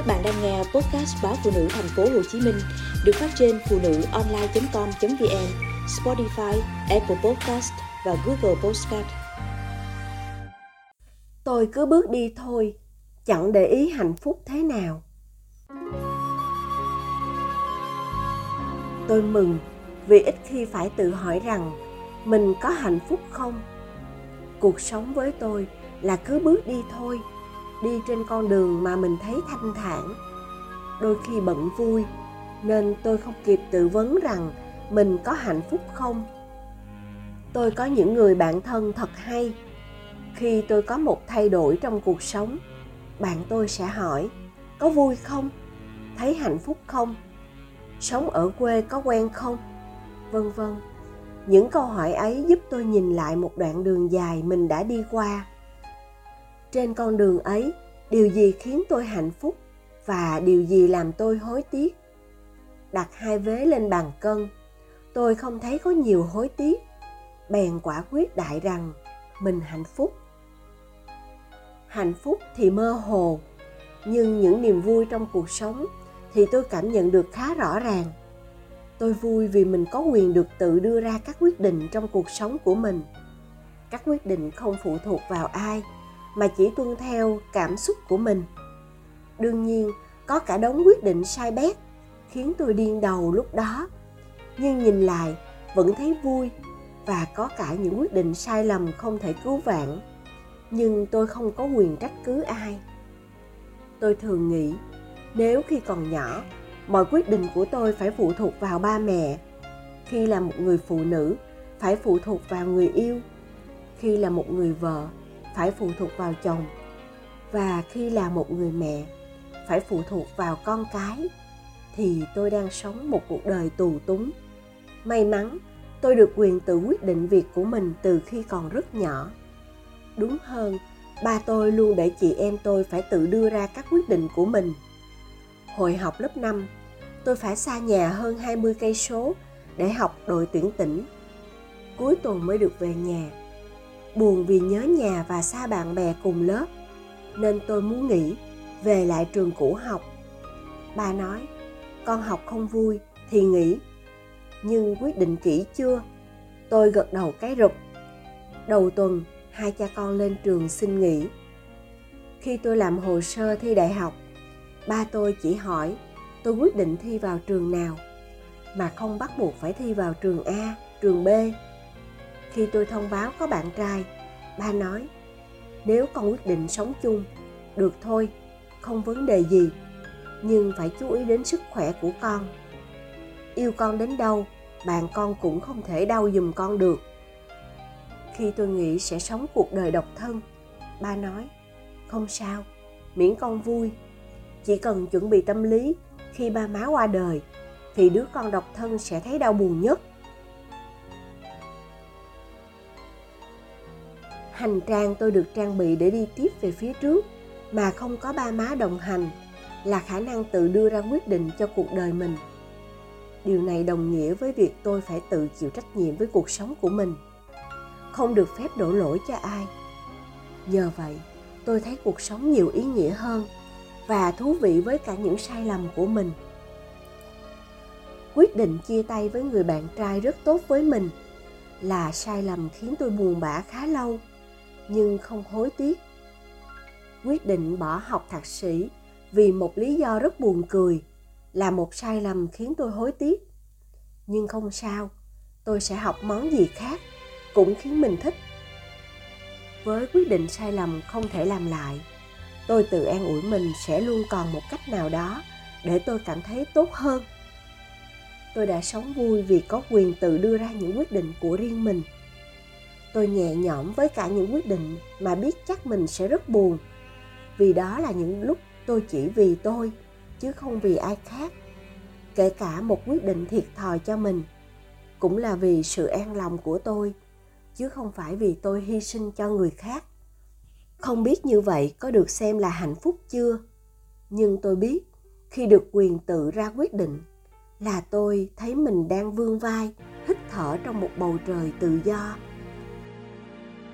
Các bạn đang nghe podcast báo phụ nữ thành phố Hồ Chí Minh được phát trên phụ nữ online.com.vn, Spotify, Apple Podcast và Google Podcast. Tôi cứ bước đi thôi, chẳng để ý hạnh phúc thế nào. Tôi mừng vì ít khi phải tự hỏi rằng mình có hạnh phúc không. Cuộc sống với tôi là cứ bước đi thôi đi trên con đường mà mình thấy thanh thản. Đôi khi bận vui, nên tôi không kịp tự vấn rằng mình có hạnh phúc không. Tôi có những người bạn thân thật hay. Khi tôi có một thay đổi trong cuộc sống, bạn tôi sẽ hỏi, có vui không? Thấy hạnh phúc không? Sống ở quê có quen không? Vân vân. Những câu hỏi ấy giúp tôi nhìn lại một đoạn đường dài mình đã đi qua trên con đường ấy, điều gì khiến tôi hạnh phúc và điều gì làm tôi hối tiếc? Đặt hai vế lên bàn cân, tôi không thấy có nhiều hối tiếc, bèn quả quyết đại rằng mình hạnh phúc. Hạnh phúc thì mơ hồ, nhưng những niềm vui trong cuộc sống thì tôi cảm nhận được khá rõ ràng. Tôi vui vì mình có quyền được tự đưa ra các quyết định trong cuộc sống của mình. Các quyết định không phụ thuộc vào ai mà chỉ tuân theo cảm xúc của mình. Đương nhiên, có cả đống quyết định sai bét khiến tôi điên đầu lúc đó. Nhưng nhìn lại, vẫn thấy vui và có cả những quyết định sai lầm không thể cứu vãn. Nhưng tôi không có quyền trách cứ ai. Tôi thường nghĩ, nếu khi còn nhỏ, mọi quyết định của tôi phải phụ thuộc vào ba mẹ. Khi là một người phụ nữ, phải phụ thuộc vào người yêu. Khi là một người vợ phải phụ thuộc vào chồng. Và khi là một người mẹ, phải phụ thuộc vào con cái, thì tôi đang sống một cuộc đời tù túng. May mắn, tôi được quyền tự quyết định việc của mình từ khi còn rất nhỏ. Đúng hơn, ba tôi luôn để chị em tôi phải tự đưa ra các quyết định của mình. Hồi học lớp 5 tôi phải xa nhà hơn 20 cây số để học đội tuyển tỉnh. Cuối tuần mới được về nhà buồn vì nhớ nhà và xa bạn bè cùng lớp, nên tôi muốn nghỉ, về lại trường cũ học. Ba nói, con học không vui thì nghỉ, nhưng quyết định kỹ chưa? Tôi gật đầu cái rụp. Đầu tuần, hai cha con lên trường xin nghỉ. Khi tôi làm hồ sơ thi đại học, ba tôi chỉ hỏi, tôi quyết định thi vào trường nào? Mà không bắt buộc phải thi vào trường a, trường b khi tôi thông báo có bạn trai, ba nói, nếu con quyết định sống chung, được thôi, không vấn đề gì, nhưng phải chú ý đến sức khỏe của con. Yêu con đến đâu, bạn con cũng không thể đau giùm con được. Khi tôi nghĩ sẽ sống cuộc đời độc thân, ba nói, không sao, miễn con vui. Chỉ cần chuẩn bị tâm lý, khi ba má qua đời, thì đứa con độc thân sẽ thấy đau buồn nhất. Hành trang tôi được trang bị để đi tiếp về phía trước, mà không có ba má đồng hành, là khả năng tự đưa ra quyết định cho cuộc đời mình. Điều này đồng nghĩa với việc tôi phải tự chịu trách nhiệm với cuộc sống của mình. Không được phép đổ lỗi cho ai. Nhờ vậy, tôi thấy cuộc sống nhiều ý nghĩa hơn và thú vị với cả những sai lầm của mình. Quyết định chia tay với người bạn trai rất tốt với mình là sai lầm khiến tôi buồn bã khá lâu nhưng không hối tiếc. Quyết định bỏ học thạc sĩ vì một lý do rất buồn cười là một sai lầm khiến tôi hối tiếc. Nhưng không sao, tôi sẽ học món gì khác cũng khiến mình thích. Với quyết định sai lầm không thể làm lại, tôi tự an ủi mình sẽ luôn còn một cách nào đó để tôi cảm thấy tốt hơn. Tôi đã sống vui vì có quyền tự đưa ra những quyết định của riêng mình tôi nhẹ nhõm với cả những quyết định mà biết chắc mình sẽ rất buồn. Vì đó là những lúc tôi chỉ vì tôi, chứ không vì ai khác, kể cả một quyết định thiệt thòi cho mình. Cũng là vì sự an lòng của tôi, chứ không phải vì tôi hy sinh cho người khác. Không biết như vậy có được xem là hạnh phúc chưa? Nhưng tôi biết, khi được quyền tự ra quyết định, là tôi thấy mình đang vươn vai, hít thở trong một bầu trời tự do.